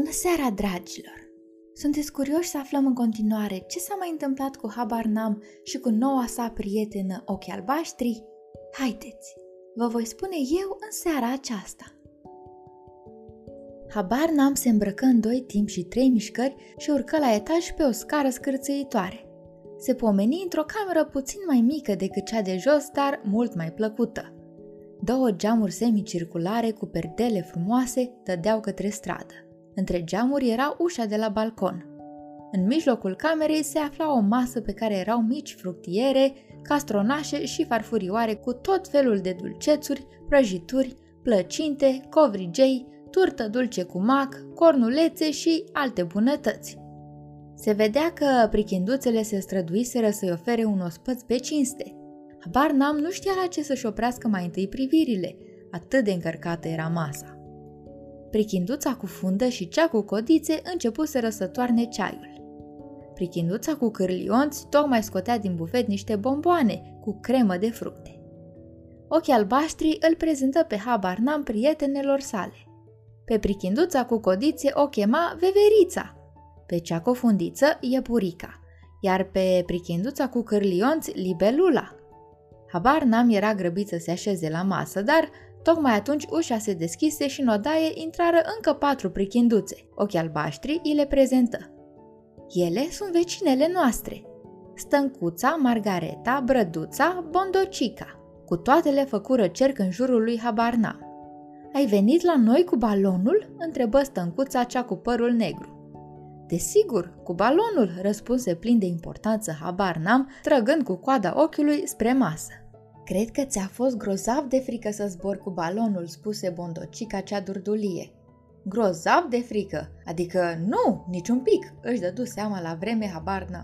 Bună seara, dragilor! Sunteți curioși să aflăm în continuare ce s-a mai întâmplat cu Habar Nam și cu noua sa prietenă Ochi Albaștri? Haideți, vă voi spune eu în seara aceasta. Habar Nam se îmbrăcă în doi timp și trei mișcări și urcă la etaj pe o scară scârțăitoare. Se pomeni într-o cameră puțin mai mică decât cea de jos, dar mult mai plăcută. Două geamuri semicirculare cu perdele frumoase dădeau către stradă. Între geamuri era ușa de la balcon. În mijlocul camerei se afla o masă pe care erau mici fructiere, castronașe și farfurioare cu tot felul de dulcețuri, prăjituri, plăcinte, covrigei, turtă dulce cu mac, cornulețe și alte bunătăți. Se vedea că prichinduțele se străduiseră să-i ofere un ospăț pe cinste. Habar n-am nu știa la ce să-și oprească mai întâi privirile, atât de încărcată era masa. Prichinduța cu fundă și cea cu codițe începuseră să toarne ceaiul. Prichinduța cu cârlionți tocmai scotea din bufet niște bomboane cu cremă de fructe. Ochii albaștri îl prezentă pe habar n-am prietenelor sale. Pe prichinduța cu codițe o chema Veverița, pe cea cu fundiță Iepurica, iar pe prichinduța cu cârlionți Libelula. Habar n-am era grăbit să se așeze la masă, dar Tocmai atunci ușa se deschise și în odaie intrară încă patru prichinduțe. Ochii albaștri îi le prezentă. Ele sunt vecinele noastre. Stâncuța, Margareta, Brăduța, Bondocica. Cu toate le făcură cerc în jurul lui Habarna. Ai venit la noi cu balonul?" întrebă stâncuța cea cu părul negru. Desigur, cu balonul, răspunse plin de importanță habar n-am, trăgând cu coada ochiului spre masă. Cred că ți-a fost grozav de frică să zbor cu balonul, spuse Bondocica cea durdulie. Grozav de frică, adică nu, niciun pic, își dădu seama la vreme habar n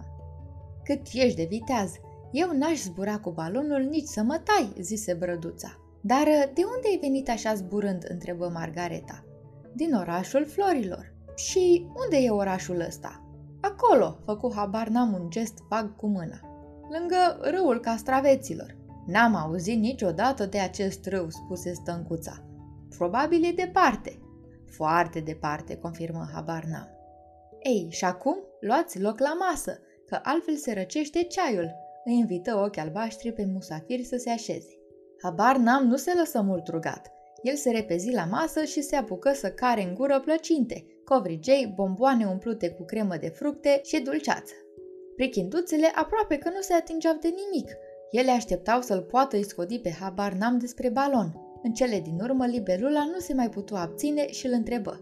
Cât ești de viteaz, eu n-aș zbura cu balonul nici să mă tai, zise brăduța. Dar de unde ai venit așa zburând? întrebă Margareta. Din orașul florilor. Și unde e orașul ăsta? Acolo, făcu habar n-am un gest vag cu mâna. Lângă râul castraveților. N-am auzit niciodată de acest râu, spuse stâncuța. Probabil e departe. Foarte departe, confirmă habar n-am. Ei, și acum luați loc la masă, că altfel se răcește ceaiul, îi invită ochi albaștri pe musafiri să se așeze. Habar n-am nu se lăsă mult rugat. El se repezi la masă și se apucă să care în gură plăcinte, covrigei, bomboane umplute cu cremă de fructe și dulceață. Prichinduțele aproape că nu se atingeau de nimic, ele așteptau să-l poată iscodi pe habar n-am despre balon. În cele din urmă, libelula nu se mai putu abține și îl întrebă.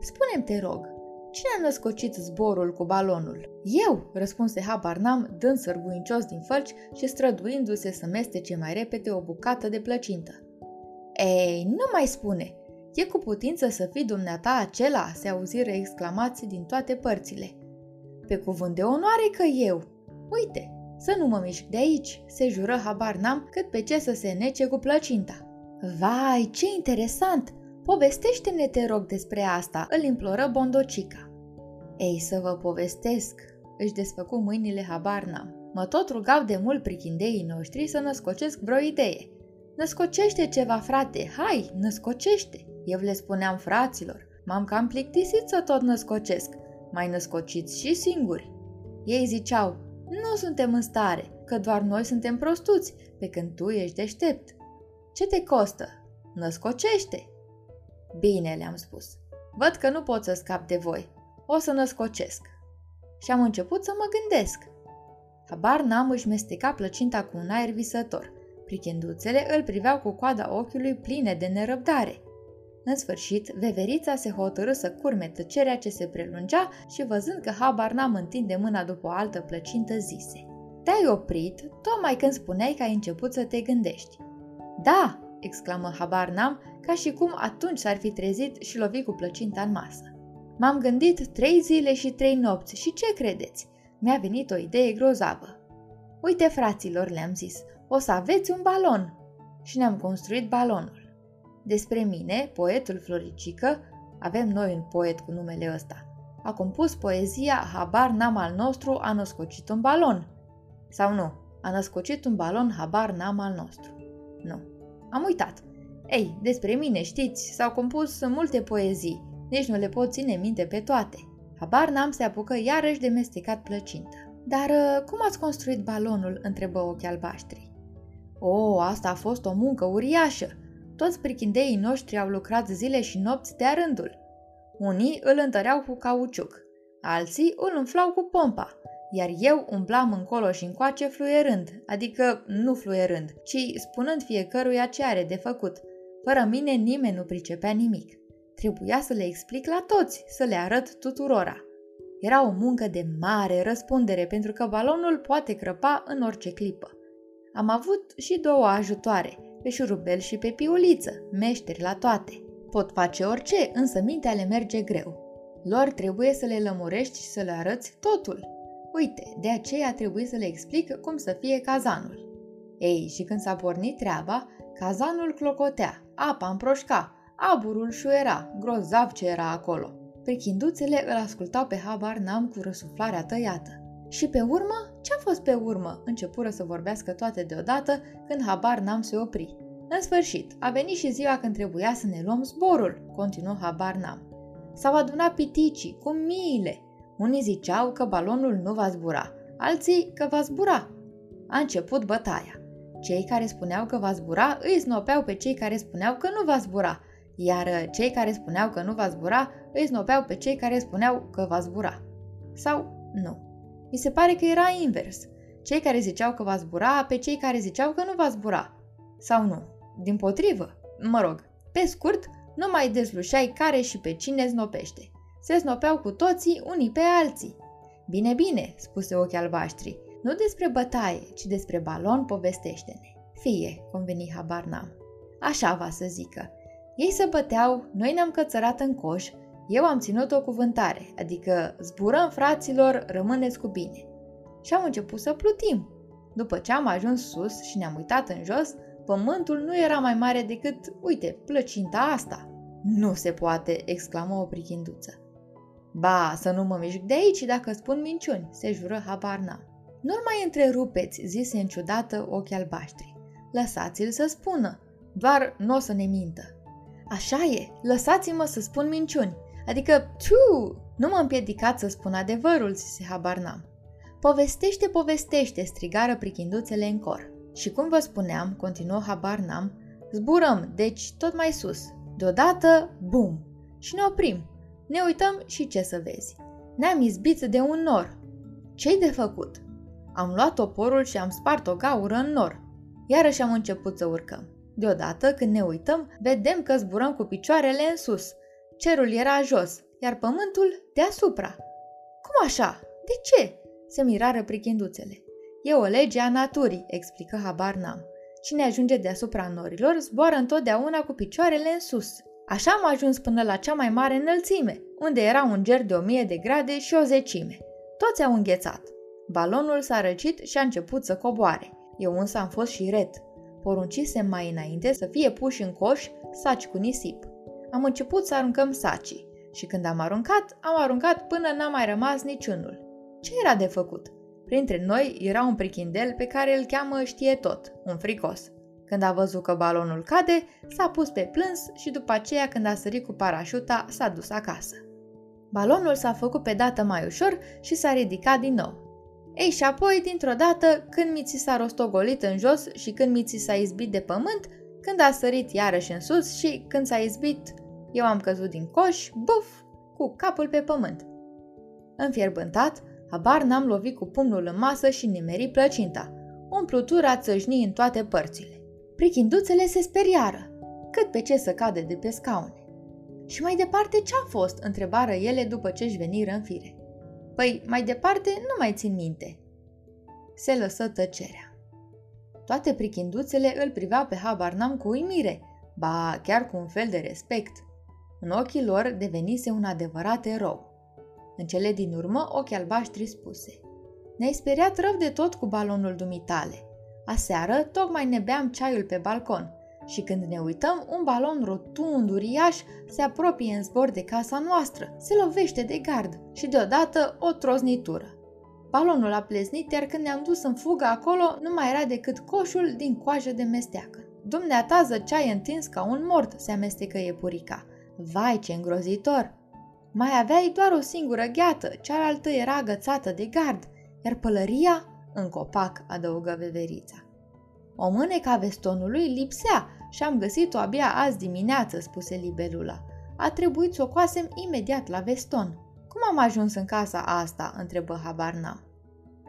Spune-mi, te rog, cine a născocit zborul cu balonul? Eu, răspunse habar n-am, dând sărbuincios din fălci și străduindu-se să mestece mai repede o bucată de plăcintă. Ei, nu mai spune! E cu putință să fii dumneata acela, se auziră exclamații din toate părțile. Pe cuvânt de onoare că eu! Uite, să nu mă mișc de aici, se jură habar n-am cât pe ce să se nece cu plăcinta. Vai, ce interesant! Povestește-ne, te rog, despre asta, îl imploră Bondocica. Ei, să vă povestesc, își desfăcu mâinile habar n-am. Mă tot rugau de mult prichindeii noștri să născocesc vreo idee. Născocește ceva, frate, hai, născocește! Eu le spuneam fraților, m-am cam plictisit să tot născocesc, mai născociți și singuri. Ei ziceau, nu suntem în stare, că doar noi suntem prostuți, pe când tu ești deștept. Ce te costă? Născocește! Bine, le-am spus. Văd că nu pot să scap de voi. O să născocesc. Și am început să mă gândesc. Habar n-am își mesteca plăcinta cu un aer visător. Prichinduțele îl priveau cu coada ochiului pline de nerăbdare. În sfârșit, veverița se hotărâ să curme tăcerea ce se prelungea și văzând că habar n-am întinde mâna după o altă plăcintă, zise Te-ai oprit tocmai când spuneai că ai început să te gândești. Da, exclamă habar n-am, ca și cum atunci s-ar fi trezit și lovi cu plăcinta în masă. M-am gândit trei zile și trei nopți și ce credeți? Mi-a venit o idee grozavă. Uite, fraților, le-am zis, o să aveți un balon. Și ne-am construit balonul. Despre mine, poetul Floricică, avem noi un poet cu numele ăsta, a compus poezia Habar n-am al nostru a născocit un balon. Sau nu, a născocit un balon Habar n-am al nostru. Nu, am uitat. Ei, despre mine știți, s-au compus multe poezii, nici nu le pot ține minte pe toate. Habar n-am se apucă iarăși de mestecat plăcintă. Dar uh, cum ați construit balonul?" întrebă ochii albaștri. O, asta a fost o muncă uriașă. Toți prichindeii noștri au lucrat zile și nopți de rândul. Unii îl întăreau cu cauciuc, alții îl umflau cu pompa, iar eu umblam încolo și încoace fluierând, adică nu fluierând, ci spunând fiecăruia ce are de făcut. Fără mine nimeni nu pricepea nimic. Trebuia să le explic la toți, să le arăt tuturora. Era o muncă de mare răspundere pentru că balonul poate crăpa în orice clipă. Am avut și două ajutoare, pe șurubel și pe piuliță, meșteri la toate. Pot face orice, însă mintea le merge greu. Lor trebuie să le lămurești și să le arăți totul. Uite, de aceea trebuie să le explic cum să fie cazanul. Ei, și când s-a pornit treaba, cazanul clocotea, apa împroșca, aburul șuiera, grozav ce era acolo. Prichinduțele îl ascultau pe habar n-am cu răsuflarea tăiată. Și pe urmă? Ce-a fost pe urmă? Începură să vorbească toate deodată când habar n-am se opri. În sfârșit, a venit și ziua când trebuia să ne luăm zborul, continuă habar n-am. S-au adunat piticii cu miile. Unii ziceau că balonul nu va zbura, alții că va zbura. A început bătaia. Cei care spuneau că va zbura îi snopeau pe cei care spuneau că nu va zbura, iar cei care spuneau că nu va zbura îi snopeau pe cei care spuneau că va zbura. Sau nu. Mi se pare că era invers. Cei care ziceau că va zbura pe cei care ziceau că nu va zbura. Sau nu. Din potrivă. Mă rog, pe scurt, nu mai dezlușeai care și pe cine znopește. Se snopeau cu toții unii pe alții. Bine, bine, spuse ochii albaștri. Nu despre bătaie, ci despre balon povestește-ne. Fie, conveni habar n-am. Așa va să zică. Ei se băteau, noi ne-am cățărat în coș, eu am ținut o cuvântare, adică zburăm fraților, rămâneți cu bine. Și am început să plutim. După ce am ajuns sus și ne-am uitat în jos, pământul nu era mai mare decât, uite, plăcinta asta. Nu se poate, exclamă o prichinduță. Ba, să nu mă mișc de aici dacă spun minciuni, se jură habar n-am. Nu-l mai întrerupeți, zise în ciudată ochii albaștri. Lăsați-l să spună, doar nu o să ne mintă. Așa e, lăsați-mă să spun minciuni, adică, tu, nu mă împiedicați să spun adevărul, zise habar n-am. Povestește, povestește, strigară prichinduțele în cor. Și cum vă spuneam, continuă habar n-am, zburăm, deci tot mai sus. Deodată, bum! Și ne oprim. Ne uităm și ce să vezi. Ne-am izbit de un nor. Ce-i de făcut? Am luat toporul și am spart o gaură în nor. Iarăși am început să urcăm. Deodată, când ne uităm, vedem că zburăm cu picioarele în sus. Cerul era jos, iar pământul deasupra. Cum așa? De ce? Se mirară prichinduțele. E o lege a naturii, explică habar n-am. Cine ajunge deasupra norilor zboară întotdeauna cu picioarele în sus. Așa am ajuns până la cea mai mare înălțime, unde era un ger de o mie de grade și o zecime. Toți au înghețat. Balonul s-a răcit și a început să coboare. Eu însă am fost și ret. Poruncisem mai înainte să fie puși în coș saci cu nisip. Am început să aruncăm sacii și când am aruncat, am aruncat până n-a mai rămas niciunul. Ce era de făcut? Printre noi era un prichindel pe care îl cheamă știe tot, un fricos. Când a văzut că balonul cade, s-a pus pe plâns și după aceea când a sărit cu parașuta, s-a dus acasă. Balonul s-a făcut pe dată mai ușor și s-a ridicat din nou. Ei, și apoi, dintr-o dată, când Miți s-a rostogolit în jos și când Miți s-a izbit de pământ, când a sărit iarăși în sus și când s-a izbit, eu am căzut din coș, buf, cu capul pe pământ. Înfierbântat, habar n-am lovit cu pumnul în masă și nimeri plăcinta. Umplutura țășni în toate părțile. Prichinduțele se speriară, cât pe ce să cade de pe scaune. Și mai departe ce-a fost? întrebară ele după ce-și veniră în fire. Păi, mai departe nu mai țin minte. Se lăsă tăcerea. Toate prichinduțele îl priveau pe habar n-am cu uimire, ba chiar cu un fel de respect. În ochii lor devenise un adevărat erou. În cele din urmă, ochii albaștri spuse Ne-ai speriat rău de tot cu balonul dumitale. Aseară, tocmai ne beam ceaiul pe balcon și când ne uităm, un balon rotund, uriaș, se apropie în zbor de casa noastră, se lovește de gard și deodată o troznitură. Balonul a pleznit, iar când ne-am dus în fugă acolo, nu mai era decât coșul din coajă de mesteacă. Dumneata zăceai întins ca un mort, se amestecă iepurica. Vai, ce îngrozitor! Mai aveai doar o singură gheată, cealaltă era agățată de gard, iar pălăria în copac, adăugă veverița. O mânecă a vestonului lipsea și am găsit-o abia azi dimineață, spuse libelula. A trebuit să o coasem imediat la veston. Cum am ajuns în casa asta?" întrebă Habarna.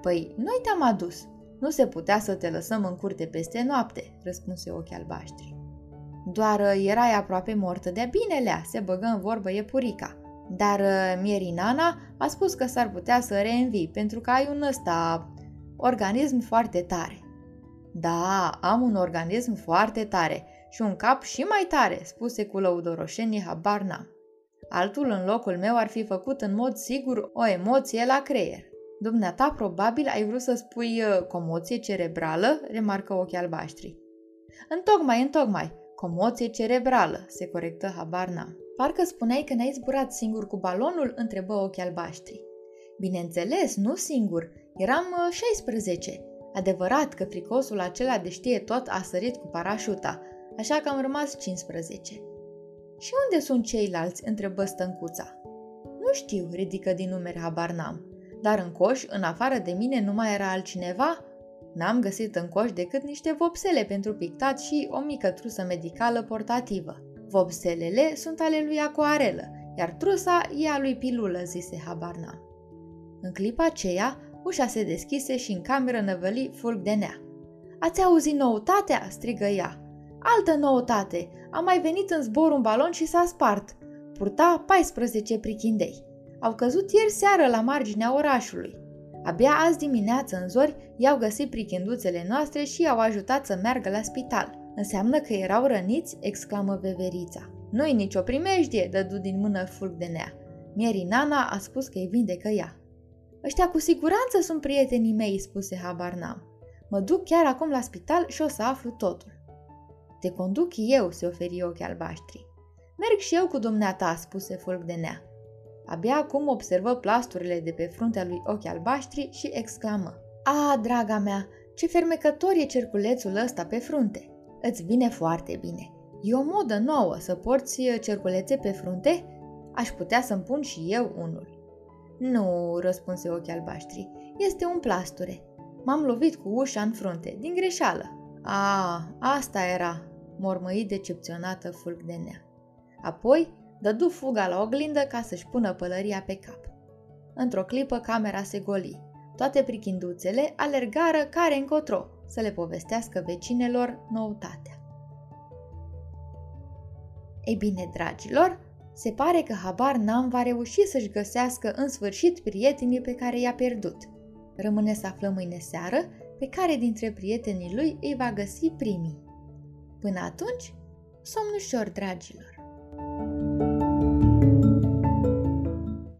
Păi, noi te-am adus. Nu se putea să te lăsăm în curte peste noapte, răspunse ochii albaștri. Doar uh, erai aproape mortă de binelea, se băgă în vorbă iepurica. Dar uh, Mierinana a spus că s-ar putea să reînvii pentru că ai un ăsta organism foarte tare. Da, am un organism foarte tare și un cap și mai tare, spuse cu lăudoroșenie habar n-am. Altul în locul meu ar fi făcut în mod sigur o emoție la creier. Dumneata probabil ai vrut să spui uh, comoție cerebrală, remarcă ochii albaștri. Întocmai, întocmai, comoție cerebrală, se corectă habar n-am. Parcă spuneai că n-ai zburat singur cu balonul, întrebă ochii albaștri. Bineînțeles, nu singur, eram 16. Uh, Adevărat că fricosul acela de știe tot a sărit cu parașuta, așa că am rămas 15. Și unde sunt ceilalți?" întrebă stâncuța. Nu știu, ridică din numeri habar n-am. Dar în coș, în afară de mine, nu mai era altcineva? N-am găsit în coș decât niște vopsele pentru pictat și o mică trusă medicală portativă. Vopselele sunt ale lui Acoarelă, iar trusa e a lui Pilulă, zise Habarna. În clipa aceea, ușa se deschise și în cameră năvăli fulg de nea. Ați auzit noutatea?" strigă ea. Altă noutate! A mai venit în zbor un balon și s-a spart. Purta 14 prichindei. Au căzut ieri seară la marginea orașului. Abia azi dimineață în zori i-au găsit prichinduțele noastre și i-au ajutat să meargă la spital. Înseamnă că erau răniți? exclamă veverița. Nu-i nicio primejdie, dădu din mână fulg de nea. Mieri Nana a spus că îi vindecă ea. Ăștia cu siguranță sunt prietenii mei, spuse habar n-am. Mă duc chiar acum la spital și o să aflu totul. Te conduc eu, se oferi ochii albaștri. Merg și eu cu dumneata, spuse fulg de nea. Abia acum observă plasturile de pe fruntea lui ochii albaștri și exclamă. A, draga mea, ce fermecător e cerculețul ăsta pe frunte! Îți vine foarte bine. E o modă nouă să porți cerculețe pe frunte? Aș putea să-mi pun și eu unul. Nu, răspunse ochii albaștri, este un plasture. M-am lovit cu ușa în frunte, din greșeală. A, asta era, mormăi decepționată fulg de nea. Apoi dădu fuga la oglindă ca să-și pună pălăria pe cap. Într-o clipă camera se goli. Toate prichinduțele alergară care încotro să le povestească vecinelor noutatea. Ei bine, dragilor, se pare că habar n-am va reuși să-și găsească în sfârșit prietenii pe care i-a pierdut. Rămâne să aflăm mâine seară pe care dintre prietenii lui îi va găsi primii. Până atunci, somn ușor, dragilor! Thank you